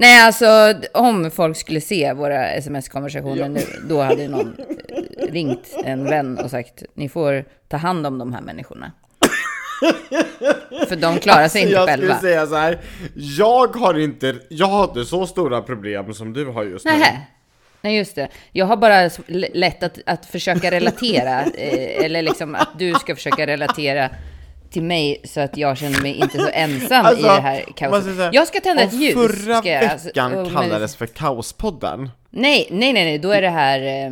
Nej, alltså om folk skulle se våra sms-konversationer nu, då hade någon ringt en vän och sagt ni får ta hand om de här människorna. För de klarar sig inte jag själva. skulle säga så här. Jag har inte, jag har inte så stora problem som du har just nu. Nähä. Nej, just det. Jag har bara lätt att, att försöka relatera, eh, eller liksom att du ska försöka relatera till mig så att jag känner mig inte så ensam Alltså, i det här kaoset. säga, Jag ska tända ett ljus. förra ska jag, alltså, veckan men- kallades för Kaospodden. Nej, nej, nej, nej, då är det här eh,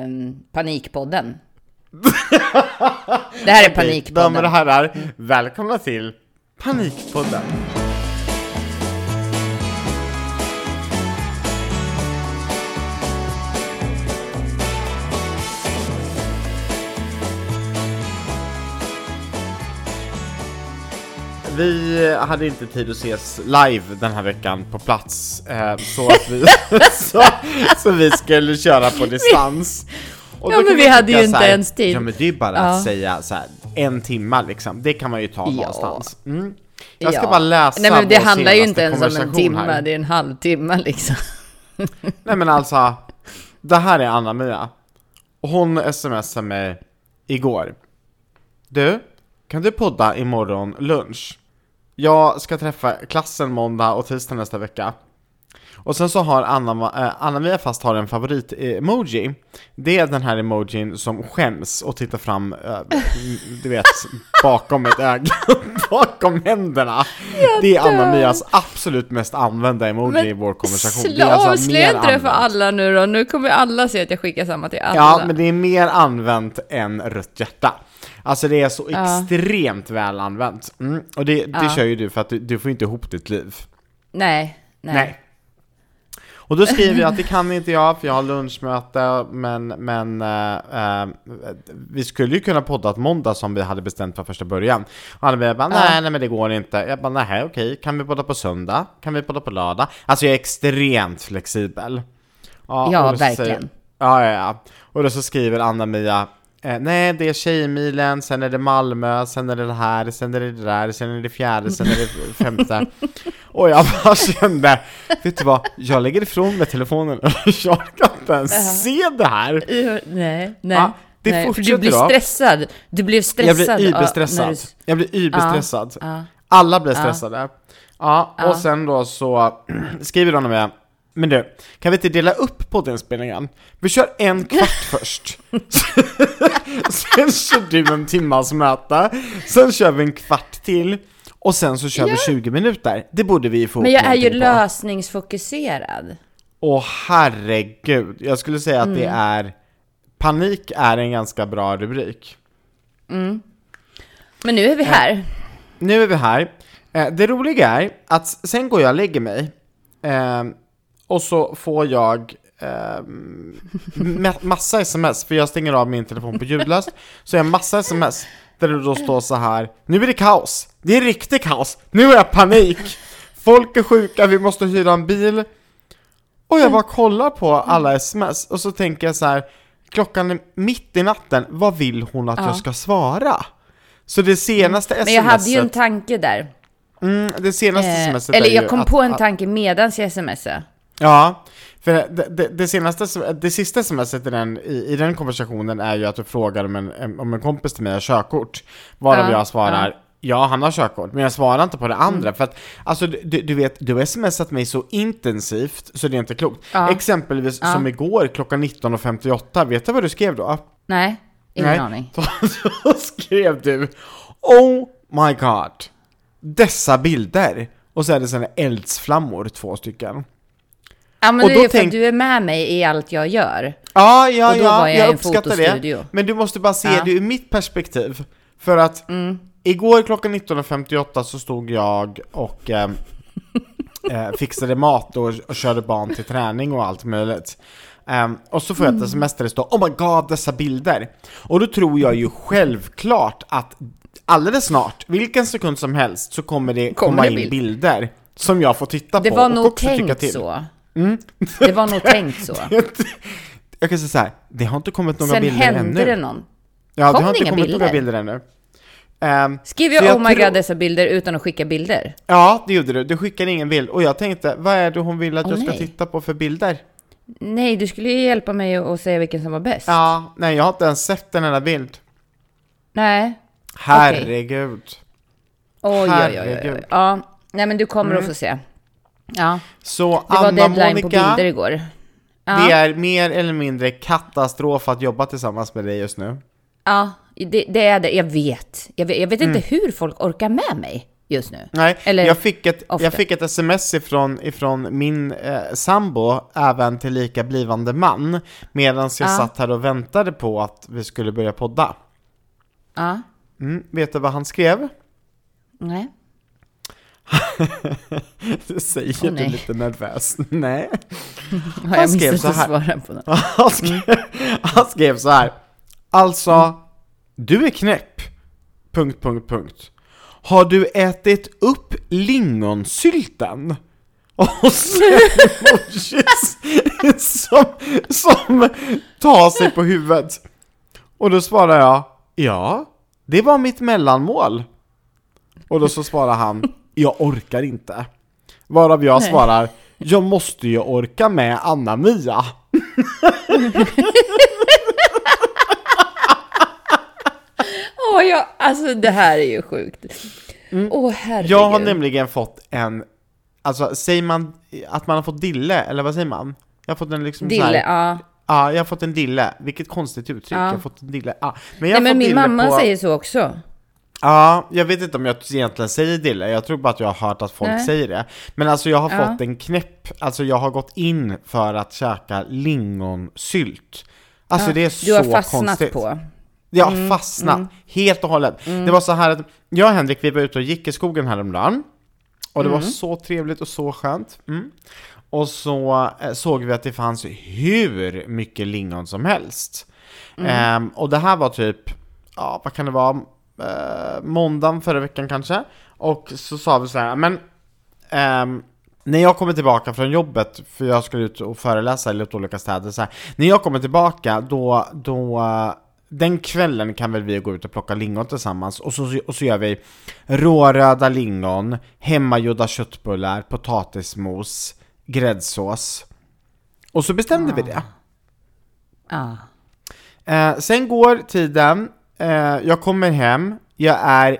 eh, Panikpodden. det här är Panikpodden. Damer och herrar, välkomna till Panikpodden. Vi hade inte tid att ses live den här veckan på plats, eh, så, att vi, så, så vi skulle köra på distans. Och Ja, men vi hade ju inte här, ens tid. Ja men det är ju bara Ja. att säga så här, en timma liksom, det kan man ju ta Ja. någonstans. Mm. Jag ska Ja. bara läsa Nej, men det handlar ju inte ens om en timme, det är en halvtimme liksom. Nej men alltså, det här är Anna-Mia. Hon smsade mig igår. Du, kan du podda imorgon lunch? Jag ska träffa klassen måndag och tisdag nästa vecka. Och sen så har Anna, äh, Anna-Mia fast har en favorit-emoji. Det är den här emojin som skäms och tittar fram, äh, du vet, bakom ett öga, bakom händerna. Det är Anna-Mias absolut mest använda emoji i vår konversation. Det är alltså avslöja inte det för alla nu då. Nu kommer alla se att jag skickar samma till alla. Ja, men det är mer använt än rött hjärta. Alltså det är så Ja. extremt väl använt. Mm. Och det, det Ja. kör ju du för att du, du får inte ihop ditt liv. Nej, nej. Nej. Och då skriver jag att det kan inte jag för jag har lunchmöte men, men eh, eh, vi skulle ju kunna podda ett måndag som vi hade bestämt från första början. Och han bara, nej, nej men det går inte. Jag bara, nej okej, kan vi podda på söndag? Kan vi podda på lördag? Alltså jag är extremt flexibel. Ja, så verkligen. säger- Ja, ja, ja. Och då så skriver Anna-Mia Eh, nej, det är Tjejmilen, sen är det Malmö, sen är det det här, sen är det det där, sen är det fjärde, sen är det femte. och jag bara kände, vet du vad, jag lägger ifrån mig telefonen och jag kan inte ens se det här. Nej, nej. Ja, det nej. För du fortsätter blir stressad. Du blev Jag stressad. blir ja, när überstressad. du- Jag blir überstressad. Ja, Alla blir stressade. Ja, och sen då så skriver hon med men du, kan vi inte dela upp poddinspelningen? Vi kör en kvart först. sen kör du en timmas möte, sen kör vi en kvart till, och sen så kör vi 20 minuter. Det borde vi få Men jag är ju på. lösningsfokuserad. Åh herregud, jag skulle säga att Mm. det är Panik är en ganska bra rubrik. Men nu är vi här. Nu är vi här. Eh, det roliga är att sen går jag och lägger mig eh, och så får jag eh, ma- massa sms, för jag stänger av min telefon på ljudlöst, så jag har massa sms där det då står så här Nu är det kaos! Det är riktigt kaos! Nu är jag panik! Folk är sjuka, vi måste hyra en bil. Och jag bara kollar på alla sms och så tänker jag så här Klockan är mitt i natten, vad vill hon att Ja. jag ska svara? Så det senaste smset Men jag hade ju en tanke där. Mm, det senaste Eh, smset eller ju jag kom att, på en tanke medans jag smsade. Ja, för det, det, det senaste, det sista smset i den, i, i den konversationen är ju att du frågar om en, om en kompis till mig har körkort. Varav Ja, jag svarar Ja, han har körkort, men jag svarar inte på det andra Mm. för att, alltså du, du du vet, du har smsat mig så intensivt så det är inte klokt. Ja. Exempelvis Ja. som igår klockan 19.58, vet du vad du skrev då? Nej, ingen Nej. aning. Då, då skrev du Oh my god Dessa bilder Och så är det sådana eldsflammor, två stycken Ja, men Och det då är för tänk- att du är med mig i allt jag gör. Ja, ja, ja, var jag jag, uppskattar det Men du måste bara se Ja. det ur mitt perspektiv För att Mm. igår klockan 19.58 så stod jag och eh, eh, fixade mat och, och körde barn till träning och allt möjligt Ehm, och så får jag ett Mm. sms där det står Oh my god, dessa bilder! Och då tror jag ju självklart att alldeles snart, vilken sekund som helst, så kommer det Kommer komma det in bild. bilder som jag får titta Det på var och nog också tycka tänkt till. så. Mm. Det var nog tänkt så. jag kan säga så här, det har inte kommit några Sen bilder hände ännu. det någon. Ja, Kom det har inte kommit några bilder? bilder ännu. Ehm, Skrev jag, jag oh my god dessa bilder utan att skicka bilder? Ja, det gjorde du. Du skickade ingen bild. Och jag tänkte, vad är det hon vill att Åh, jag ska nej. titta på för bilder? Nej, du skulle ju hjälpa mig att säga vilken som var bäst. Ja, nej, jag har inte ens sett en enda bild. Nej. Herregud. Oj, oj, oj, oj, Herregud. oj. Ja, nej men du kommer Mm. att få se. Ja, Så det var deadline på Anna-Monica, bilder igår. Ja, det är mer eller mindre katastrof att jobba tillsammans med dig just nu. ja det, det är det. Jag vet. Jag vet, jag vet Mm. inte hur folk orkar med mig just nu. Nej, Eller jag, fick ett, ofta. jag fick ett sms ifrån, ifrån min eh, sambo, även till lika blivande man, medan jag Ja. satt här och väntade på att vi skulle börja podda. Ja, Mm, vet du vad han skrev? nej. Det säger Åh, du lite nervös. Nej. Har jag skrev missat så att här. svara på något? Han skrev, han skrev så här. Alltså, du är knäpp. Punkt, punkt, punkt. Har du ätit upp lingonsylten? Och så emojis som, som tar sig på huvudet. Och då svarar jag, ja, det var mitt mellanmål. Och då så svarar han, jag orkar inte. Varav jag Nej. svarar, jag måste ju orka med Anna-Mia. Åh, jag, alltså det här är ju sjukt. Åh, herregud. Jag har nämligen fått en, alltså säger man att man har fått dille, eller vad säger man? Jag har fått en liksom så här- Dille, ja. Ja, jag har fått en dille. Vilket konstigt uttryck. Ja. Jag har fått en dille. Ja. Men jag Nej, men min dille mamma på... säger så också. Ja, jag vet inte om jag egentligen säger dille. Jag tror bara att jag har hört att folk Nej. säger det. Men alltså jag har Ja. fått en knäpp. Alltså jag har gått in för att käka lingonsylt. Alltså Ja, det är så Du har fastnat konstigt. på. Jag har fastnat helt och hållet. Det var så här att jag och Henrik, vi var ute och gick i skogen häromdagen. Och det var så trevligt och så skönt. Mm. Och så eh, såg vi att det fanns hur mycket lingon som helst. Ehm, och det här var typ, ja vad kan det vara, eh, måndagen förra veckan kanske. Och så sa vi så här, men ehm, när jag kommer tillbaka från jobbet, för jag ska ut och föreläsa i lite olika städer, så här, när jag kommer tillbaka då, då den kvällen kan väl vi gå ut och plocka lingon tillsammans och så, och så gör vi råröda lingon, hemmagjorda köttbullar, potatismos, gräddsås. Och så bestämde vi det. Ja. Eh, sen går tiden, jag kommer hem, jag är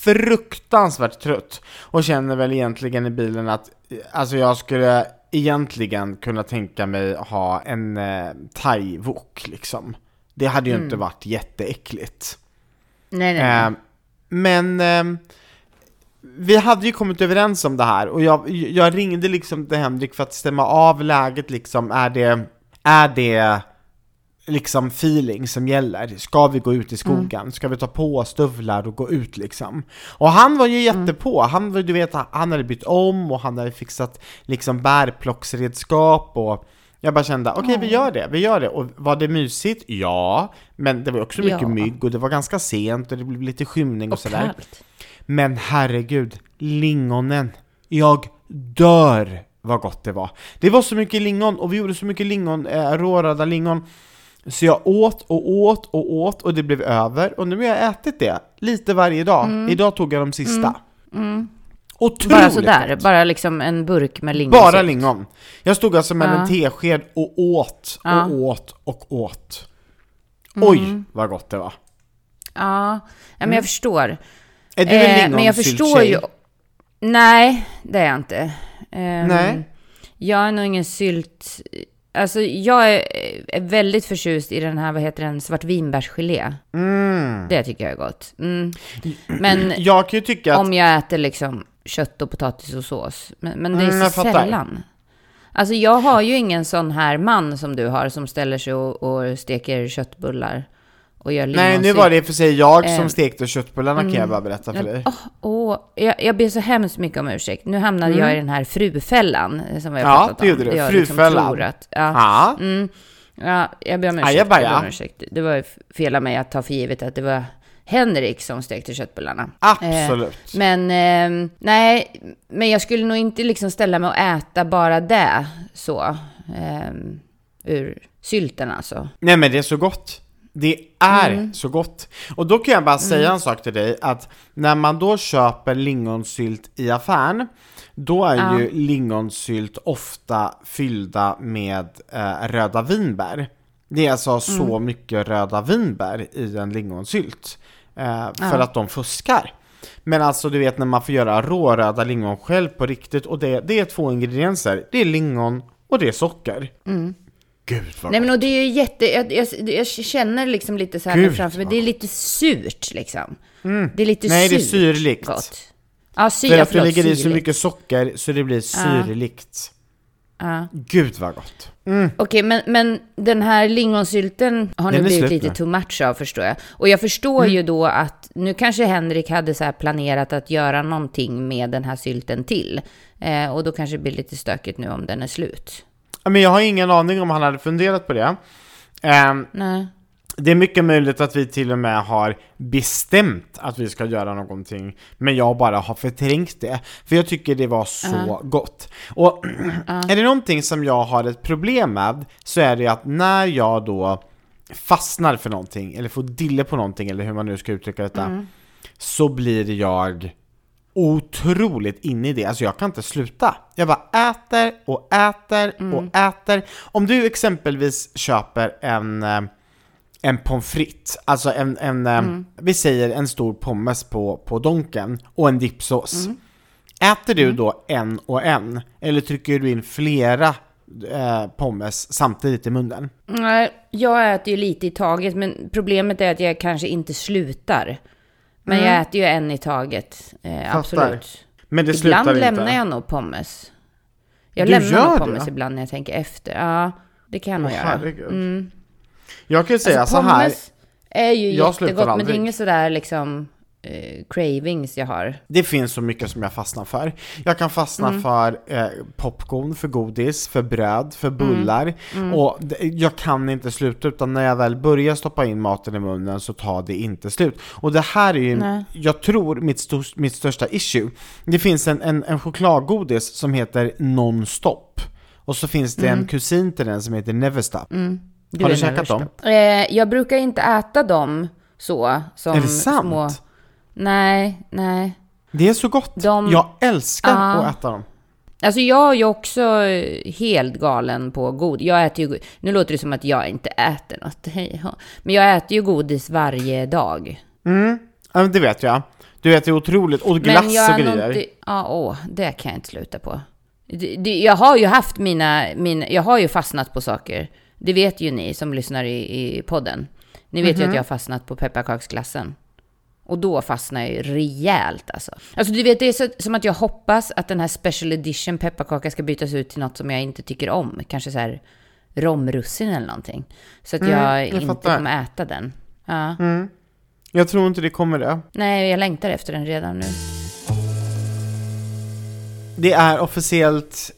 fruktansvärt trött och känner väl egentligen i bilen att eh, alltså jag skulle egentligen kunna tänka mig ha en eh, thai-wok liksom. Det hade ju inte varit jätteäckligt. Nej, nej, nej. Eh, men eh, vi hade ju kommit överens om det här och jag, jag ringde liksom till Henrik för att stämma av läget liksom. Är det, är det liksom feeling som gäller? Ska vi gå ut i skogen? Ska vi ta på stövlar och gå ut liksom? Och han var ju jättepå, han var du vet, han hade bytt om och han hade fixat liksom bärplocksredskap och jag bara kände, okej vi gör det, vi gör det. Och var det mysigt? Ja, men det var också mycket Ja. mygg och det var ganska sent och det blev lite skymning och, Och sådär. kallt. Men herregud, lingonen. Jag dör vad gott det var. Det var så mycket lingon och vi gjorde så mycket lingon, eh, råröda lingon. Så jag åt och åt och åt och det blev över och nu har jag ätit det lite varje dag. Idag tog jag de sista. Otroligt Mm. Bara sådär, gott. bara liksom en burk med lingonsylt. Bara lingon. Jag stod alltså med Ja. en tesked och åt och Ja. åt och åt. Oj, Mm. vad gott det var. Ja, ja men jag förstår. Är du en Eh, men jag förstår ju... Nej, det är jag inte. Ehm, Nej. Jag är nog ingen sylt... Alltså, jag är, är väldigt förtjust i den här, vad heter den, svartvinbärsgelé. Mm. Det tycker jag är gott. Mm. Men Jag kan ju tycka att om jag äter liksom kött och potatis och sås. Men, men det är Mm, så sällan. Alltså jag har ju ingen sån här man som du har som ställer sig och, och steker köttbullar och gör Nej, nu lingonsylt. var det för sig jag som Eh, stekte köttbullarna kan jag bara berätta för dig. Åh, åh, jag, jag ber så hemskt mycket om ursäkt. Nu hamnade jag i den här frufällan eh, som vi har Mm. Ja, pratat om. det gjorde du. Liksom Frufällan. tror att, ja, Ja, mm, ja, jag ber om ursäkt. Ajabaja. Jag ber om ursäkt. Det var fel av mig att ta för givet att det var Henrik som stekte köttbullarna. absolut. Men eh, nej, men jag skulle nog inte liksom ställa mig och äta bara det så. Eh, ur sylten alltså. Nej men det är så gott. Det är Mm. så gott. Och då kan jag bara säga en sak till dig, att när man då köper lingonsylt i affären, då är Ja. ju lingonsylt ofta fyllda med eh, röda vinbär. Det är alltså så Mm. mycket röda vinbär i en lingonsylt, eh, för Ja. att de fuskar. Men alltså du vet när man får göra råröda lingon själv på riktigt, och det, det är två ingredienser, det är lingon och det är socker. Gud vad Mm. Nej men och det är ju jätte, jag, jag, jag känner liksom lite så här Gud, framför mig, det är lite surt liksom. Det är lite Nej, det är surt syrligt. Gott. Ja, syr, För att du förlåt, lägger i så mycket socker så det blir syrligt. Ja. Gud vad gott. Okej, men, men den här lingonsylten har nu blivit lite nu. too much av förstår jag. Och jag förstår ju då att nu kanske Henrik hade så planerat att göra någonting med den här sylten till. Eh, och då kanske det blir lite stökigt nu om den är slut. Men jag har ingen aning om han hade funderat på det. Ehm, Nej. det är mycket möjligt att vi till och med har bestämt att vi ska göra någonting, men jag bara har förträngt det. För jag tycker det var så gott. Och är det någonting som jag har ett problem med, så är det att när jag då fastnar för någonting, eller får dille på någonting, eller hur man nu ska uttrycka detta, så blir jag otroligt inne i det. Alltså jag kan inte sluta. Jag bara äter och äter och äter. Om du exempelvis köper en, eh, en pommes frites, alltså en, en eh, vi säger en stor pommes på, på donken och en dippsås. Äter du då en och en, eller trycker du in flera eh, pommes samtidigt i munnen? Nej, jag äter ju lite i taget, men problemet är att jag kanske inte slutar. Men jag äter ju en i taget, eh, absolut. Men det Ibland slutar lämnar inte. jag nog pommes. Jag Du lämnar nog det? pommes ibland när jag tänker efter. Ja, det kan jag nog Åh, göra. herregud. Jag kan ju säga Alltså, så här. pommes är ju Jag jättegott, men det är inget sådär liksom eh, cravings jag har. Det finns så mycket som jag fastnar för. Jag kan fastna Mm. för eh, popcorn, för godis, för bröd, för Mm. bullar. Och jag kan inte sluta, utan när jag väl börjar stoppa in maten i munnen så tar det inte slut. Och det här är ju, Nej. jag tror, mitt, stor, mitt största issue. Det finns en, en, en chokladgodis som heter Non-Stop. Och så finns det Mm. en kusin till den som heter Neverstop. Du Har du käkat dem? Eh, jag brukar inte äta dem så. Som Är det sant? Små... Nej, nej. Det är så gott! De- Jag älskar Ja. att äta dem. Alltså jag är ju också eh, helt galen på god. Jag äter ju, nu låter det som att jag inte äter något. Men jag äter ju godis varje dag. Ja, men det vet jag. Du äter otroligt, och glass och grejer. inte, ja, åh, det kan jag inte sluta på. Jag har ju haft mina, mina, jag har ju fastnat på saker. Det vet ju ni som lyssnar i, i podden. Ni vet ju Mhm. att jag har fastnat på pepparkaksglassen. Och då fastnar jag ju rejält alltså. Alltså du vet, det är så, som att jag hoppas att den här special edition pepparkaka ska bytas ut till något som jag inte tycker om. Kanske så här romrussin eller någonting. Så att jag, Mm, jag inte fattar. kommer äta den. Ja. Jag tror inte det kommer det. Nej, jag längtar efter den redan nu. Det är officiellt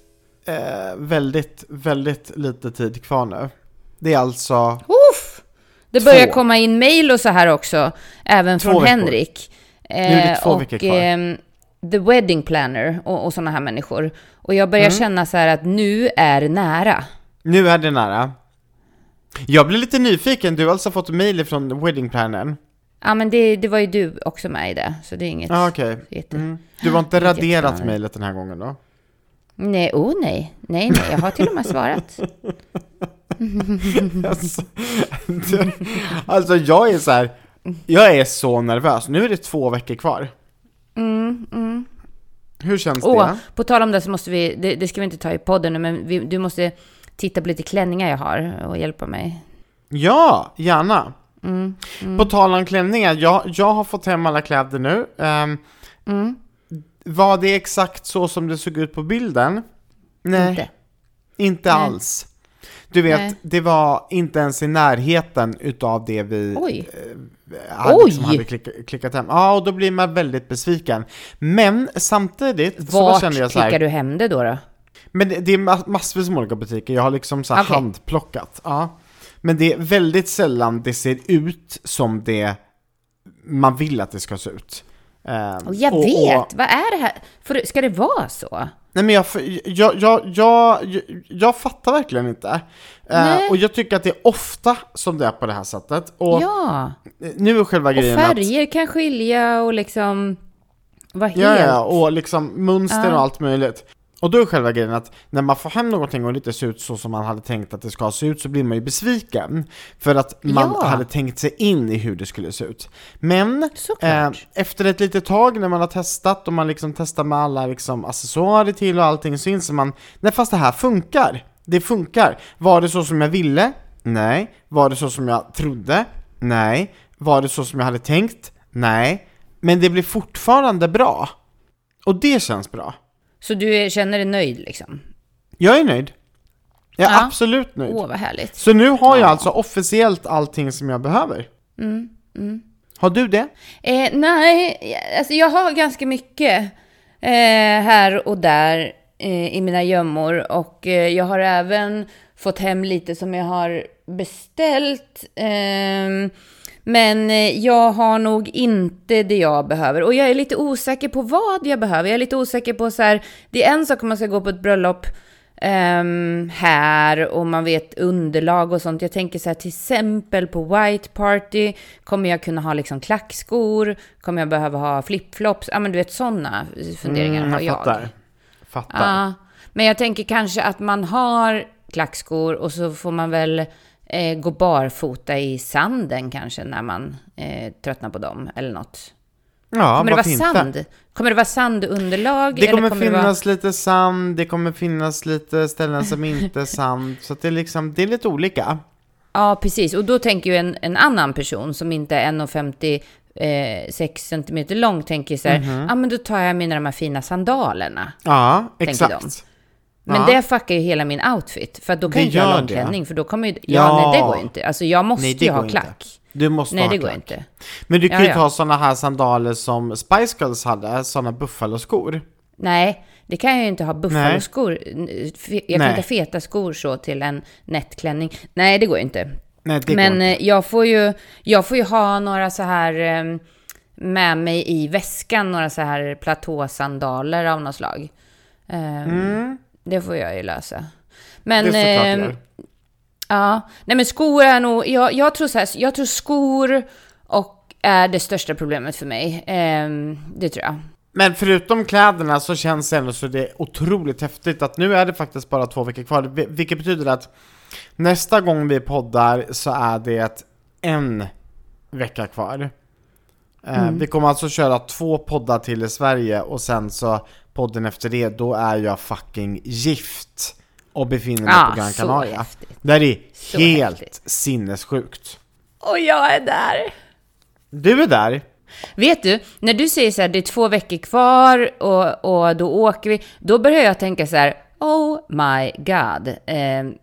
eh, väldigt, väldigt lite tid kvar nu. Det är alltså, Uff! Det börjar Två. komma in mail och så här också, även Två från veckor. Henrik. är det Eh, två och, veckor kvar. ehm, The Wedding Planner och, och sådana här människor. Och jag Mm. börjar känna så här att nu är det nära. nu är det nära. Jag blir lite nyfiken, du har alltså fått mejl från weddingplannern? Ja, men det, det var ju du också med i det, så det är inget Ja, okej. jätte... Mm. Du har inte raderat mejlet den här gången då? Nej, oh nej. Nej, nej, jag har till och med svarat. alltså, alltså jag är så här. jag är så nervös. Nu är det två veckor kvar. Hur känns Åh, det? på tal om det så måste vi, det, det ska vi inte ta i podden nu, men vi, du måste titta på lite klänningar jag har och hjälpa mig. Ja, gärna. Mm, På tal om klänningar, jag, jag har fått hem alla kläder nu. Um, Mm. Var det exakt så som det såg ut på bilden? Nej, inte, Inte. Nej. alls. Du vet, Nej. det var inte ens i närheten utav det vi Oj. hade, Oj! liksom hade klicka, klickat hem. Ja, och då blir man väldigt besviken. Men samtidigt så Vart kände jag så här, klickar du hem det då? då? Men det, det är ma- massvis med olika butiker, jag har liksom så här Okej. handplockat. Ja. Men det är väldigt sällan det ser ut som det man vill att det ska se ut. Ehm, Och jag och- vet, och- vad är det här? Du- ska det vara så? Nej men jag, jag, jag, jag, jag, fattar verkligen inte. Eh, och jag tycker att det är ofta som det är på det här sättet. Och ja. nu är själva grejen Och färger att, kan skilja och liksom vara helt... Ja, ja, och liksom mönster ja. och allt möjligt. Och då är själva grejen att när man får hem någonting och det inte ser ut så som man hade tänkt att det ska se ut så blir man ju besviken. För att man ja. hade tänkt sig in i hur det skulle se ut. Men eh, efter ett litet tag när man har testat och man liksom testar med alla liksom accessoarer till och allting så inser man, nej fast det här funkar. Det funkar. Var det så som jag ville? Nej. Var det så som jag trodde? Nej. Var det så som jag hade tänkt? Nej. Men det blir fortfarande bra. Och det känns bra. Så du känner dig nöjd liksom? Jag är nöjd. Jag är ja. absolut nöjd. Åh, vad härligt. Så nu har jag ja. alltså officiellt allting som jag behöver. Mm, mm. Har du det? Eh, nej, alltså jag har ganska mycket eh, här och där eh, i mina gömmor. Och eh, jag har även fått hem lite som jag har beställt. Men eh, jag har nog inte det jag behöver. Och jag är lite osäker på vad jag behöver. Jag är lite osäker på så här, det är en sak om man ska gå på ett bröllop um, här och man vet underlag och sånt. Jag tänker så här till exempel på white party. Kommer jag kunna ha liksom klackskor? Kommer jag behöva ha flipflops? Ja men du vet sådana funderingar mm, har jag. Fattar. Fattar. Ja, men jag tänker kanske att man har klackskor och så får man väl eh, gå barfota i sanden kanske när man eh, tröttnar på dem eller något. Ja, kommer det vara sand? Kommer det vara sandunderlag? Det kommer, kommer finnas det vara... lite sand, det kommer finnas lite ställen som inte är sand. Så det är, liksom, det är lite olika. Ja, precis. Och då tänker ju en, en annan person som inte är 1,50 eh, 6 cm lång tänker så här, ja mm -hmm. ah, men då tar jag mina de här fina sandalerna. Ja, exakt. Men ja. det fuckar ju hela min outfit. För då kan det inte jag ha långklänning. För då kommer ju... Ja, ja, nej det går ju inte. Alltså jag måste nej, ju ha klack. Inte. Du måste nej, ha det klack. går inte. Men du kan ja, ju ta sådana här sandaler som Spice Girls hade, sådana buffaloskor. Nej, det kan jag ju inte ha buffaloskor. Jag kan nej. inte ha feta skor så till en nättklänning. Nej, det går ju inte. Nej, det Men går inte. Eh, jag får ju, jag får ju ha några så här ehm, med mig i väskan, några så här platåsandaler av något slag. Ehm, mm. Det får jag ju lösa. Men... Det är eh, Ja, nej men skor är nog, jag, jag, tror så här, jag tror skor och är det största problemet för mig. Eh, det tror jag. Men förutom kläderna så känns det ändå så det är otroligt häftigt att nu är det faktiskt bara två veckor kvar, vilket betyder att nästa gång vi poddar så är det en vecka kvar. Eh, mm. Vi kommer alltså köra två poddar till i Sverige och sen så podden efter det, då är jag fucking gift och befinner mig ah, på Gran Canaria. Det är så helt häftigt. sinnessjukt. Och jag är där. Du är där. Vet du, när du säger så här, det är två veckor kvar och, och då åker vi, då börjar jag tänka så här, oh my god. Eh,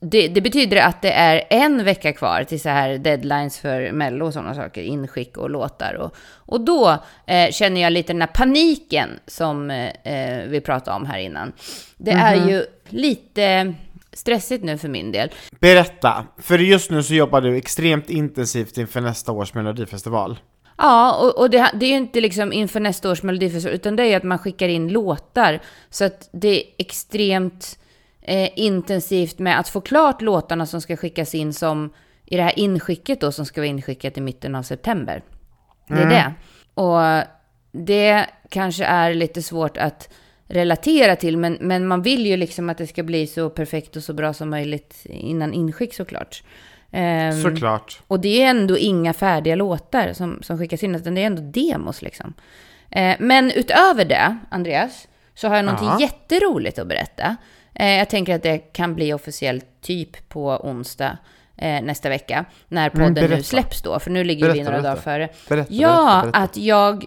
det, det, betyder att det är en vecka kvar till så här deadlines för Mello och sådana saker, inskick och låtar. Och, och då eh, känner jag lite den här paniken som eh, vi pratade om här innan. Det mm -hmm. är mhm. ju lite stressigt nu för min del. Berätta, för just nu så jobbar du extremt intensivt inför nästa års melodifestival. Ja, och, och det, det, är ju inte liksom inför nästa års melodifestival, utan det är ju att man skickar in låtar. Så att det är extremt eh, intensivt med att få klart låtarna som ska skickas in som i det här inskicket då som ska vara inskickat i mitten av september. Det är mm. det. Och det kanske är lite svårt att relatera till, men, men man vill ju liksom att det ska bli så perfekt och så bra som möjligt innan inskick såklart. Um, såklart. Och det är ändå inga färdiga låtar som, som skickas in, utan det är ändå demos liksom. Uh, men utöver det, Andreas, så har jag någonting jätteroligt att berätta. Uh, jag tänker att det kan bli officiellt typ på onsdag eh, nästa vecka, när podden nu släpps då, för nu ligger berätta, vi några berätta. dagar före. Berätta, ja, att jag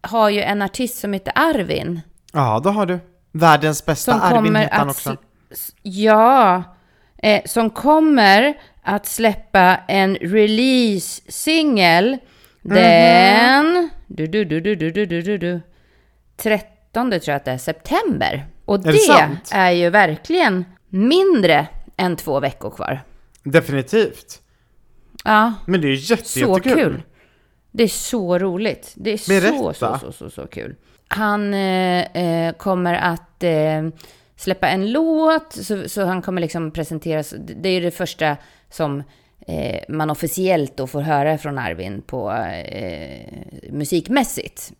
har ju en artist som heter Arvin. Ja, då har du. Världens bästa som Arvin heter han också. Ja, eh, som kommer att släppa en release-singel mm -hmm. den... Du, du, du, du, du, du, du, du, 13 tror jag att det är, september. Och är det, det är ju verkligen mindre än två veckor kvar. Definitivt. Ja. Men det är ju jätte, så jättekul. kul. Det är så roligt. Det är så, så, så, så, så kul. han eh, eh, kommer att eh, släppa en låt, så, så han kommer liksom presenteras. Det är det första som eh, man officiellt då får höra från Arvin på eh, musikmässigt.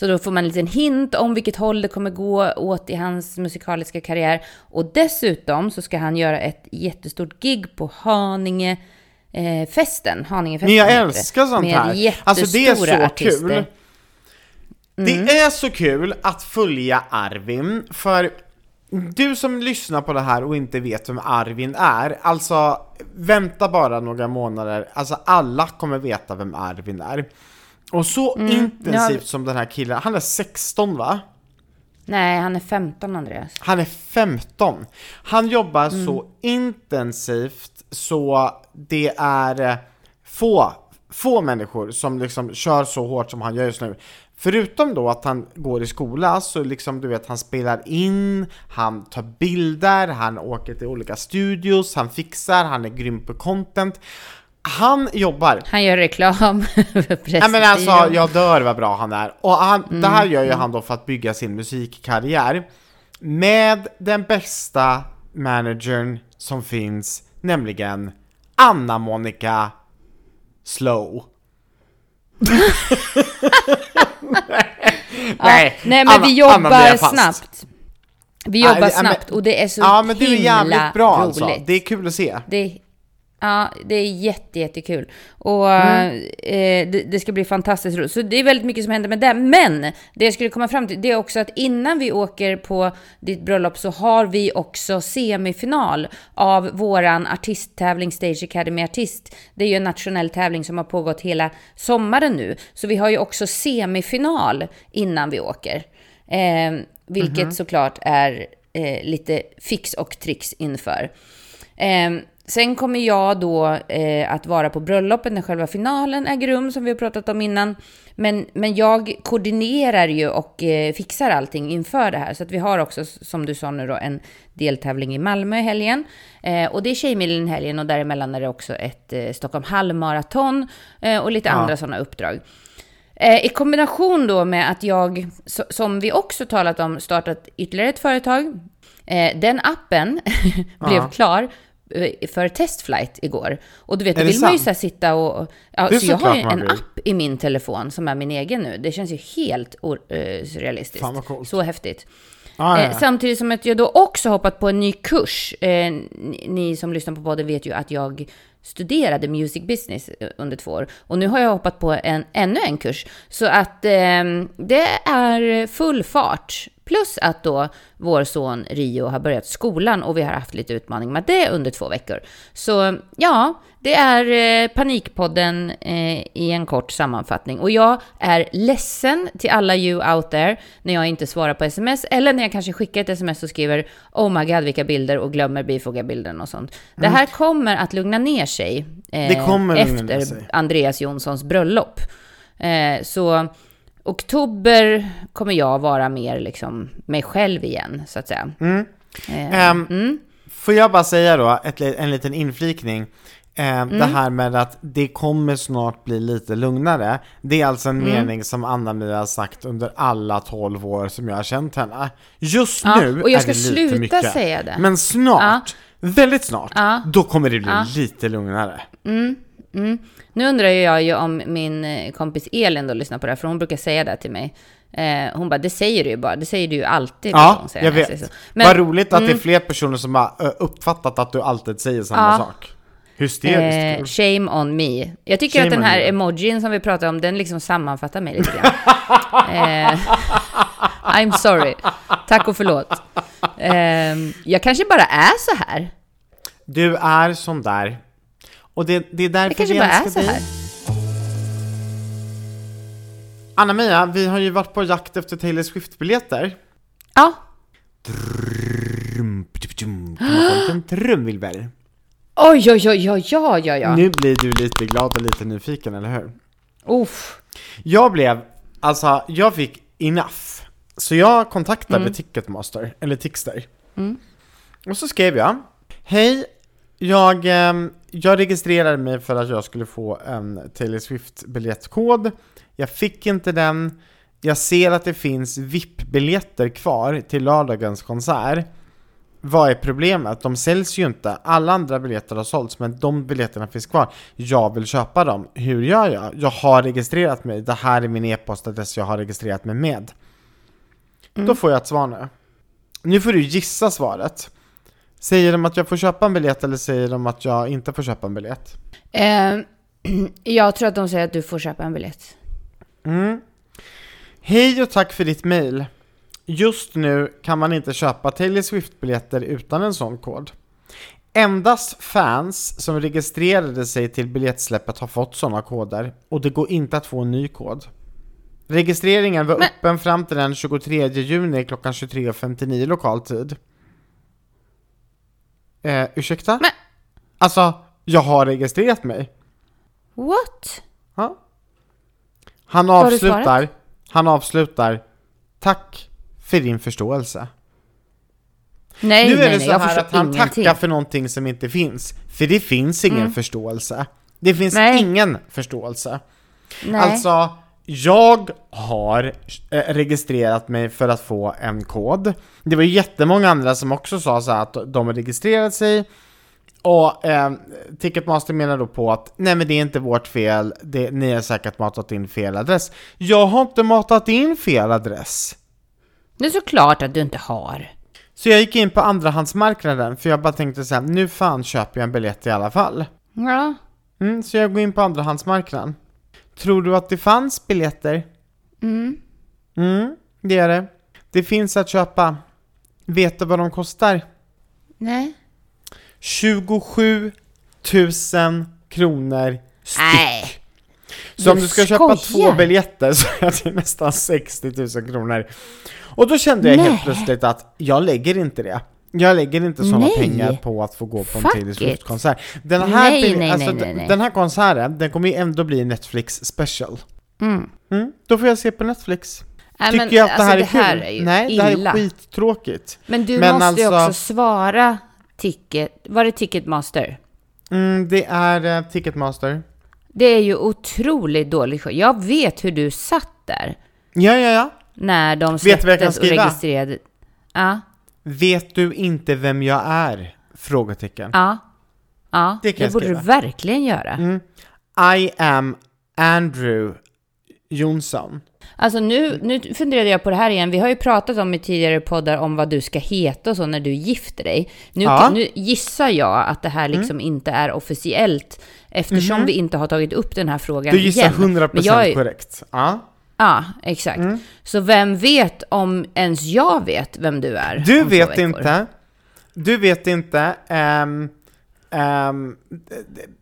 Så då får man en liten hint om vilket håll det kommer gå åt i hans musikaliska karriär. Och dessutom så ska han göra ett jättestort gig på Haninge eh, festen, Haningefesten. Men jag älskar sånt med här. Alltså det är så artister. kul. Det är så kul att följa Arvin, för du som lyssnar på det här och inte vet vem Arvin är, alltså vänta bara några månader, alltså alla kommer veta vem Arvin är. Och så intensivt ja. som den här killen, han är 16 va? Nej, han är 15 Andreas. Han är 15. Han jobbar så intensivt så det är eh, få, få människor som liksom kör så hårt som han gör just nu. Förutom då att han går i skola så liksom du vet han spelar in, han tar bilder, han åker till olika studios, han fixar, han är grym på content. Han jobbar Han gör reklam Nej men alltså, jag dör vad bra han är. Och han, det här gör ju han då för att bygga sin musikkarriär med den bästa managern som finns, nämligen Anna Monica Slow. Ja, nej, men Anna- vi jobbar snabbt. Vi jobbar Nej, snabbt och det är så Ja men du är himla jävligt bra roligt. alltså. Det är kul att se. Det, ja, det är jätte, jättekul. Och Mm. eh, det, det ska bli fantastiskt roligt. Så det är väldigt mycket som händer med det. Men det jag skulle komma fram till, det är också att innan vi åker på ditt bröllop så har vi också semifinal av våran artisttävling Stage Academy Artist. Det är ju en nationell tävling som har pågått hela sommaren nu. Så vi har ju också semifinal innan vi åker. Eh, vilket såklart är eh, lite fix och tricks inför. Sen kommer jag då eh, att vara på bröllopet när själva finalen äger rum, som vi har pratat om innan. Men, men jag koordinerar ju och eh, fixar allting inför det här. Så att vi har också, som du sa nu då, en deltävling i Malmö i helgen. Eh, och det är Tjejmilen i helgen och däremellan är det också ett eh, Stockholm halvmaraton eh, och lite Ja. andra sådana uppdrag. Eh, I kombination då med att jag, so- som vi också talat om, startat ytterligare ett företag. Eh, den appen blev Ja. klar för testflight igår. Och du vet, då vill man ju sant? så sitta och... Ja, är så jag har ju en app i min telefon som är min egen nu. Det känns ju helt eh, surrealistiskt. Fan, vad coolt. Så häftigt. Ah, ja, Eh, ja. samtidigt som att jag då också hoppat på en ny kurs. Eh, ni, som lyssnar på podden vet ju att jag studerade music business eh, under två år. Och nu har jag hoppat på en, ännu en kurs. Så att eh, det är full fart. Plus att då vår son Rio har börjat skolan och vi har haft lite utmaning med det under två veckor. Så ja, det är eh, Panikpodden eh, i en kort sammanfattning. Och jag är ledsen till alla you out there när jag inte svarar på sms eller när jag kanske skickar ett sms och skriver Oh my god vilka bilder och glömmer bifoga bilden och sånt. Det här kommer att lugna ner sig eh, efter. Andreas Jonssons bröllop. Eh, så oktober kommer jag vara mer liksom mig själv igen, så att säga. Mm. Eh, Ehm, mm. Får jag bara säga då, ett, en liten inflikning. Eh, Det Mm. här med att det kommer snart bli lite lugnare. Det är alltså en Mm. mening som Anna-Mia har sagt under alla 12 år som jag har känt henne. Just Ja, nu och jag är ska det lite sluta mycket. säga det. Men snart, väldigt snart, Ja. då kommer det bli Ja. lite lugnare. Mm. Nu undrar jag ju om min eh, kompis Elin då lyssnar på det här, för hon brukar säga det till mig. Eh, hon bara, det säger du ju bara, det säger du ju alltid. Ja, säga jag vet. säger. Men, Vad roligt att det är mm, fler personer som har uppfattat att du alltid säger samma Ja. sak. Hysteriskt Eh, shame on me. Jag tycker Shame att den här emojin som vi pratar om, den liksom sammanfattar mig lite grann. eh, I'm sorry. Tack och förlåt. Eh, jag kanske bara är så här. Du är sån där. Och det, det är därför vi älskar dig. Anna-Mia, vi har ju varit på jakt efter Taylor Swift-biljetter. Ja. Trum, en liten trumvirvel? Oj, oj, oj, oj, ja, ja, ja. Nu blir du lite glad och lite nyfiken, eller hur? Uff. Jag blev, alltså, jag fick enough. Så jag kontaktade Mm. Ticketmaster, eller Tixter. Och så skrev jag, Hej, jag, ehm, jag registrerade mig för att jag skulle få en Taylor Swift-biljettkod. Jag fick inte den. jag ser att det finns VIP-biljetter kvar till lördagens konsert. Vad är problemet? De säljs ju inte. Alla andra biljetter har sålts, men de biljetterna finns kvar. Jag vill köpa dem. Hur gör jag? Jag har registrerat mig. Det här är min e-postadress jag har registrerat mig med. Då får jag ett svar nu. Nu får du gissa svaret. Säger de att jag får köpa en biljett eller säger de att jag inte får köpa en biljett? Eh, jag tror att de säger att du får köpa en biljett. Mm. Hej och tack för ditt mail. Just nu kan man inte köpa Taylor Swift-biljetter utan en sån kod. Endast fans som registrerade sig till biljettsläppet har fått sådana koder och det går inte att få en ny kod. Registreringen var Men- öppen fram till den 23 juni klockan 23.59 lokal tid. Eh, ursäkta? Men- Alltså, jag har registrerat mig. What? Ja. Han avslutar, han avslutar, tack för din förståelse. Nej, nu är nej, det nej, så jag här att han ingenting. tackar för någonting som inte finns, för det finns ingen Mm. förståelse. Det finns Nej. ingen förståelse. Nej. Alltså, jag har eh, registrerat mig för att få en kod. Det var jättemånga andra som också sa så att de har registrerat sig. Och eh, Ticketmaster menar då på att nej men det är inte vårt fel, det, ni har säkert matat in fel adress. Jag har inte matat in fel adress. Det är såklart att du inte har. Så jag gick in på andrahandsmarknaden för jag bara tänkte så här, nu fan köper jag en biljett i alla fall. Ja. Mm, så jag går in på andrahandsmarknaden. Tror du att det fanns biljetter? Mm. Mm, det är det. Det finns att köpa. Vet du vad de kostar? Nej. 27 000 kronor styck. Nej. Så om du ska köpa skojar. två biljetter så är det nästan 60 000 kronor. Och då kände jag helt Nej. plötsligt att jag lägger inte det. Jag lägger inte sådana Nej. pengar på att få gå på en Taylor. Swift-konsert. Den här, Nej, bil- nej, alltså, den här konserten, den kommer ju ändå bli Netflix special. Mm. Mm, då får jag se på Netflix. Nej, Tycker men, jag att alltså, det här är det här kul? är ju Nej, det här illa. är skittråkigt. Men du Men måste ju alltså- också svara Ticket. Var det Ticketmaster? Mm, det är uh, Ticketmaster. Det är ju otroligt dålig show. Jag vet hur du satt där Ja, ja, ja. när de Vet du vad jag kan släpptes och skriva? registrerade. Ja, Vet du inte vem jag är? Frågetecken. ja, ja. Det kan jag borde du verkligen göra. Mm. I am Andrew Jonsson. Alltså nu, nu funderade jag på det här igen. Vi har ju pratat om i tidigare poddar om vad du ska heta och så när du gifter dig. Nu, Ja. Mm. nu gissar jag att det här liksom inte är officiellt eftersom vi inte har tagit upp den här frågan Mhm. Du gissar igen. 100% Men jag är- korrekt. Ja. Ja, exakt. Mm. Så vem vet om ens jag vet vem du är? Du vet inte. Du vet inte. ehm, ehm,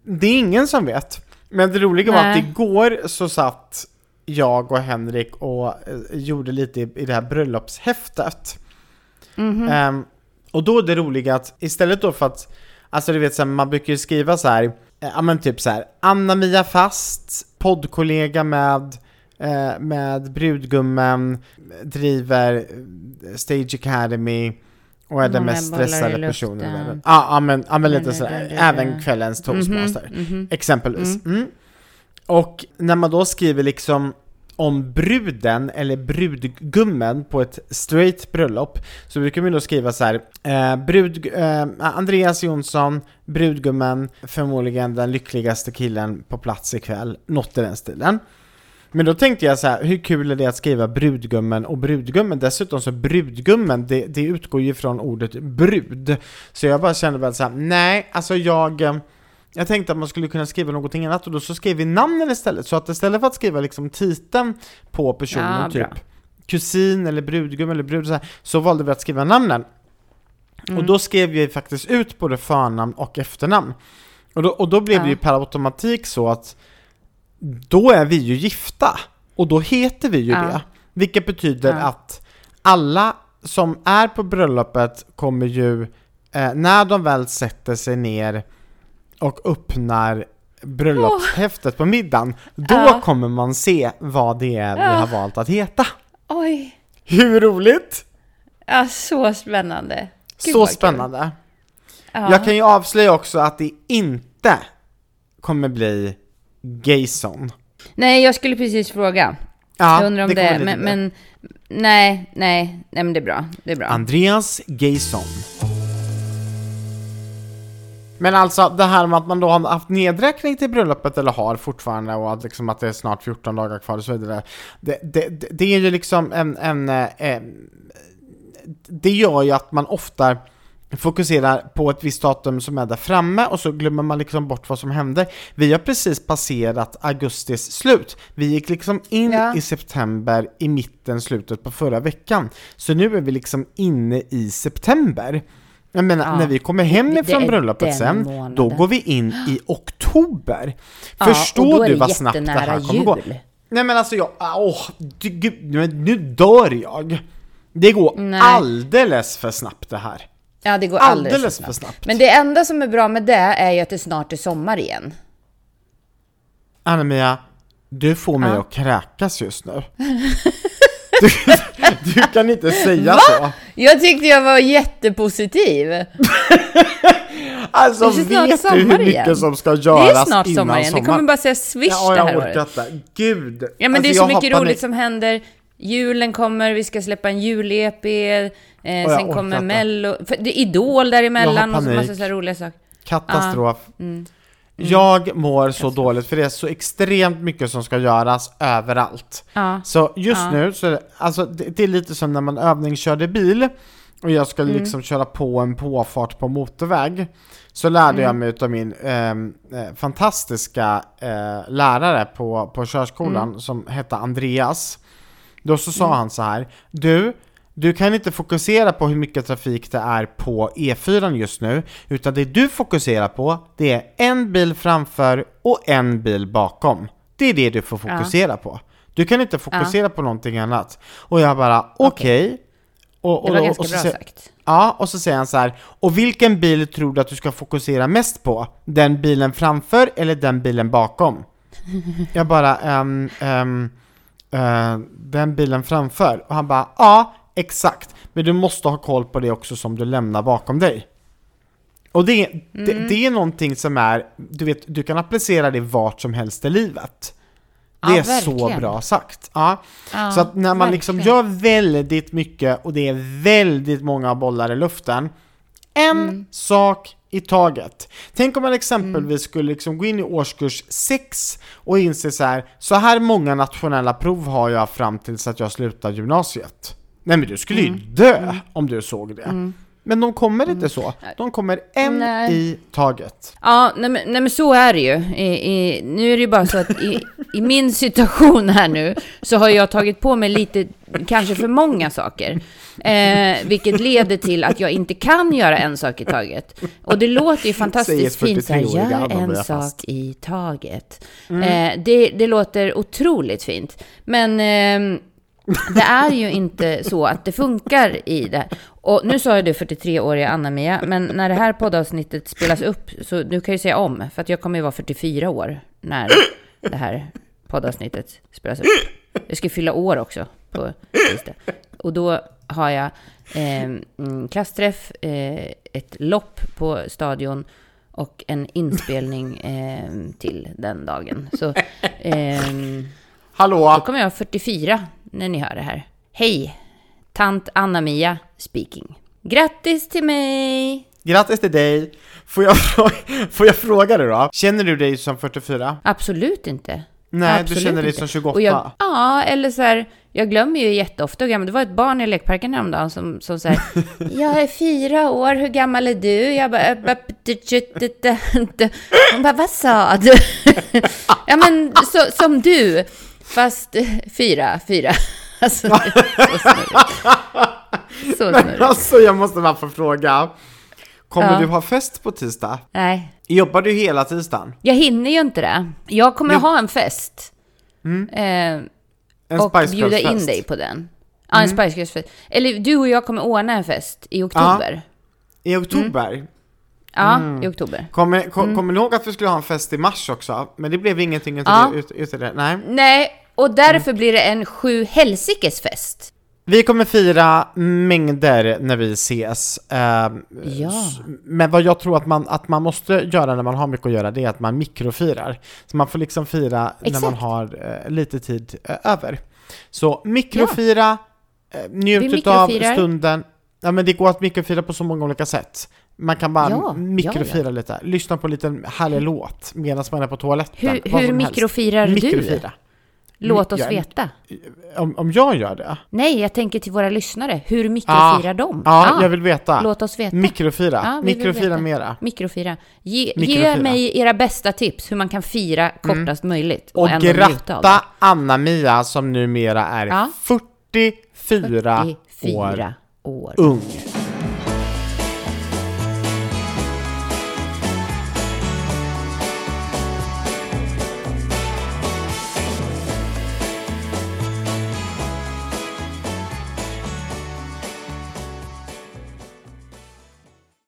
det, är ingen som vet. Men det roliga var att Nej. igår så satt jag och Henrik och eh, gjorde lite i, i det här bröllopshäftet. Mhm. Ehm, och då är det roliga att istället då för att, alltså du vet så här, man brukar ju skriva så här, eh, ja men typ så här, Anna-Mia Fast, poddkollega med, eh, med brudgummen, driver eh, Stage Academy och är den Många mest stressade personen i världen. Ja, ja men, ja, men lite sådär, även det- kvällens toastmaster. Mhm, mhm. Exempelvis. Mm. Och när man då skriver liksom om bruden eller brudgummen på ett straight bröllop så brukar man då skriva så här eh, brud, eh, Andreas Jonsson, brudgummen, förmodligen den lyckligaste killen på plats ikväll, något i den stilen. Men då tänkte jag så här, hur kul är det att skriva brudgummen och brudgummen? Dessutom så brudgummen, det, det utgår ju från ordet brud. Så jag bara kände väl så här, nej, alltså jag... eh, Jag tänkte att man skulle kunna skriva någonting annat och då så skrev vi namnen istället. Så att istället för att skriva liksom titeln på personen, Ja, typ kusin eller brudgum eller brud så, här, så valde vi att skriva namnen. Mm. Och då skrev vi faktiskt ut både förnamn och efternamn. Och då, och då blev det Ja. ju per automatik så att då är vi ju gifta. Och då heter vi ju Ja. det. Vilket betyder Ja. att alla som är på bröllopet kommer ju, eh, när de väl sätter sig ner och öppnar bröllopshäftet på middagen, då Ja. kommer man se vad det är vi har valt att heta. Oj, Hur roligt? ja, så spännande. Gud, Så spännande. Ja. Jag kan ju avslöja också att det inte kommer bli Gayson. Nej, jag skulle precis fråga. Ja, jag undrar om det, lite men, men nej, nej, nej men det är bra. Det är bra. Andreas Gayson. Men alltså det här med att man då har haft nedräkning till bröllopet eller har fortfarande och att, liksom att det är snart 14 dagar kvar och så vidare. Det, det, det- det är ju liksom en, en, eh, eh, det gör ju att man ofta fokuserar på ett visst datum som är där framme och så glömmer man liksom bort vad som hände. Vi har precis passerat augustis slut. Vi gick liksom in Ja. i september i mitten, slutet på förra veckan. Så nu är vi liksom inne i september. Jag menar, Ja. när vi kommer hem ifrån bröllopet sen, månaden. då går vi in i oktober. Ja, Förstår du vad snabbt det här kommer gå? jul. Nej men alltså jag, åh, gud, nu, nu dör jag. Det går Nej. alldeles för snabbt det här. Ja, det går alldeles, Alldeles för för snabbt. snabbt. Men det enda som är bra med det är ju att det snart är sommar igen. Anna-Mia, du får mig Ja. att kräkas just nu. Du, du kan inte säga så. Jag tyckte jag var jättepositiv. Alltså Det vet du hur mycket igen. som ska Det göras är snart innan sommar igen. Det kommer bara säga swish Ja, det jag här orkar året. inte. Gud. Ja, men det är Alltså, så jag mycket roligt panik. som händer. Julen kommer, vi ska släppa en jul-EP, eh, sen kommer. Mello, för det är Idol däremellan och så massa så roliga saker. Katastrof. Mm. Jag mår så dåligt för det är så extremt mycket som ska göras överallt. Ja. Så just Ja. nu så är det, alltså det, det är lite som när man övningskörde bil och jag skulle Mm. liksom köra på en påfart på motorväg. Så lärde jag Mm. mig av min ehm, eh, fantastiska eh, lärare på, på körskolan Mm. som hette Andreas. Då så sa han så här, du, du kan inte fokusera på hur mycket trafik det är på E4 just nu, utan det du fokuserar på, det är en bil framför och en bil bakom. Det är det du får fokusera på. Du kan inte fokusera på någonting annat. Och jag bara, okej. Och, Det var och- ganska och bra säger- sagt. Ja, och så säger han så här, och vilken bil tror du att du ska fokusera mest på? Den bilen framför eller den bilen bakom? Jag bara, ehm, ehm, eh, den bilen framför. Och han bara, ja, exakt. Men du måste ha koll på det också som du lämnar bakom dig. Och det, det, Mm. det är någonting som är, du vet, du kan applicera det vart som helst i livet. Det Ja, är så verkligen. bra sagt. Ja. Ja, så att när man liksom verkligen. gör väldigt mycket och det är väldigt många bollar i luften, en Mm. sak i taget. Tänk om man exempelvis skulle liksom gå in i årskurs 6 och inse så här, så här många nationella prov har jag fram tills att jag slutar gymnasiet. Nej men du skulle Mm. ju dö om du såg det. Men de kommer inte så. De kommer en Mm. Nej. i taget. Ja, nej men, nej men så är det ju. I, i, nu är det ju bara så att i, i min situation här nu så har jag tagit på mig lite, kanske för många saker. Eh, vilket leder till att jag inte kan göra en sak i taget. Och det låter ju fantastiskt fint så här, 43-åriga gör en sak i taget. Eh, det, det låter otroligt fint. Men ehm, det är ju inte så att det funkar i det. Och nu sa jag du 43-åriga Anna-Mia, men när det här poddavsnittet spelas upp, så du kan ju säga om, för att jag kommer ju vara 44 år när det här poddavsnittet spelas upp. Jag ska fylla år också på tisdag. Och då har jag eh, klassträff, eh, ett lopp på stadion och en inspelning eh, till den dagen. Så ehm, då Hallå! kommer jag vara 44 när ni hör det här. Hej! Tant Anna-Mia speaking. Grattis till mig! Grattis till dig! Får jag, fråga, får jag fråga dig då? Känner du dig som 44? Absolut inte. Nej, Absolut du känner dig inte. som 28? Och jag, ja, eller så här, jag glömmer ju jätteofta hur gammal, det var ett barn i lekparken häromdagen som, som så här, jag är fyra år, hur gammal är du? Jag bara, "Äh, hon bara, vad sa du? ja men, så, som du, fast eh, fyra, fyra. Alltså, så snurrigt. Så snurrigt. alltså jag måste bara få fråga. Kommer Ja. du ha fest på tisdag? Nej, Jobbar du hela tisdagen? jag hinner ju inte det. Jag kommer Jo. ha en fest. Mm. Eh, En och Spice bjuda in dig på den. Ja, en Spice Girls-fest. Eller du och jag kommer ordna en fest i oktober. I oktober? Ja, Mm. i oktober. Kommer, kom, kommer ni ihåg att vi skulle ha en fest i mars också? Men det blev ingenting utav Ja. det, ut, utav det. Nej. Nej, och därför blir det en sju helsikes fest. Vi kommer fira mängder när vi ses. ehm, Ja. Men vad jag tror att man, att man måste göra när man har mycket att göra, det är att man mikrofirar. Så man får liksom fira när man Exakt. har eh, lite tid eh, över. Så mikrofira, eh, njut Vi utav mikrofirar. stunden. Ja men det går att mikrofira på så många olika sätt. Man kan bara Ja, mikrofira ja, lite, lyssna på en liten härlig låt medan man är på toaletten. Hur, hur som helst. mikrofirar du? Mikrofira. Låt oss Ja, veta. Om, om jag gör det? Nej, jag tänker till våra lyssnare. Hur mikrofirar de? Ja, Ah, jag vill veta. Låt oss veta. Mikrofira. Ja, vi mikrofira mera. Mikrofira. Ge, Mikrofira. ge mig era bästa tips hur man kan fira kortast möjligt och, Och gratta. Anna-Mia som numera är Ja. 44, 44 år år. ung.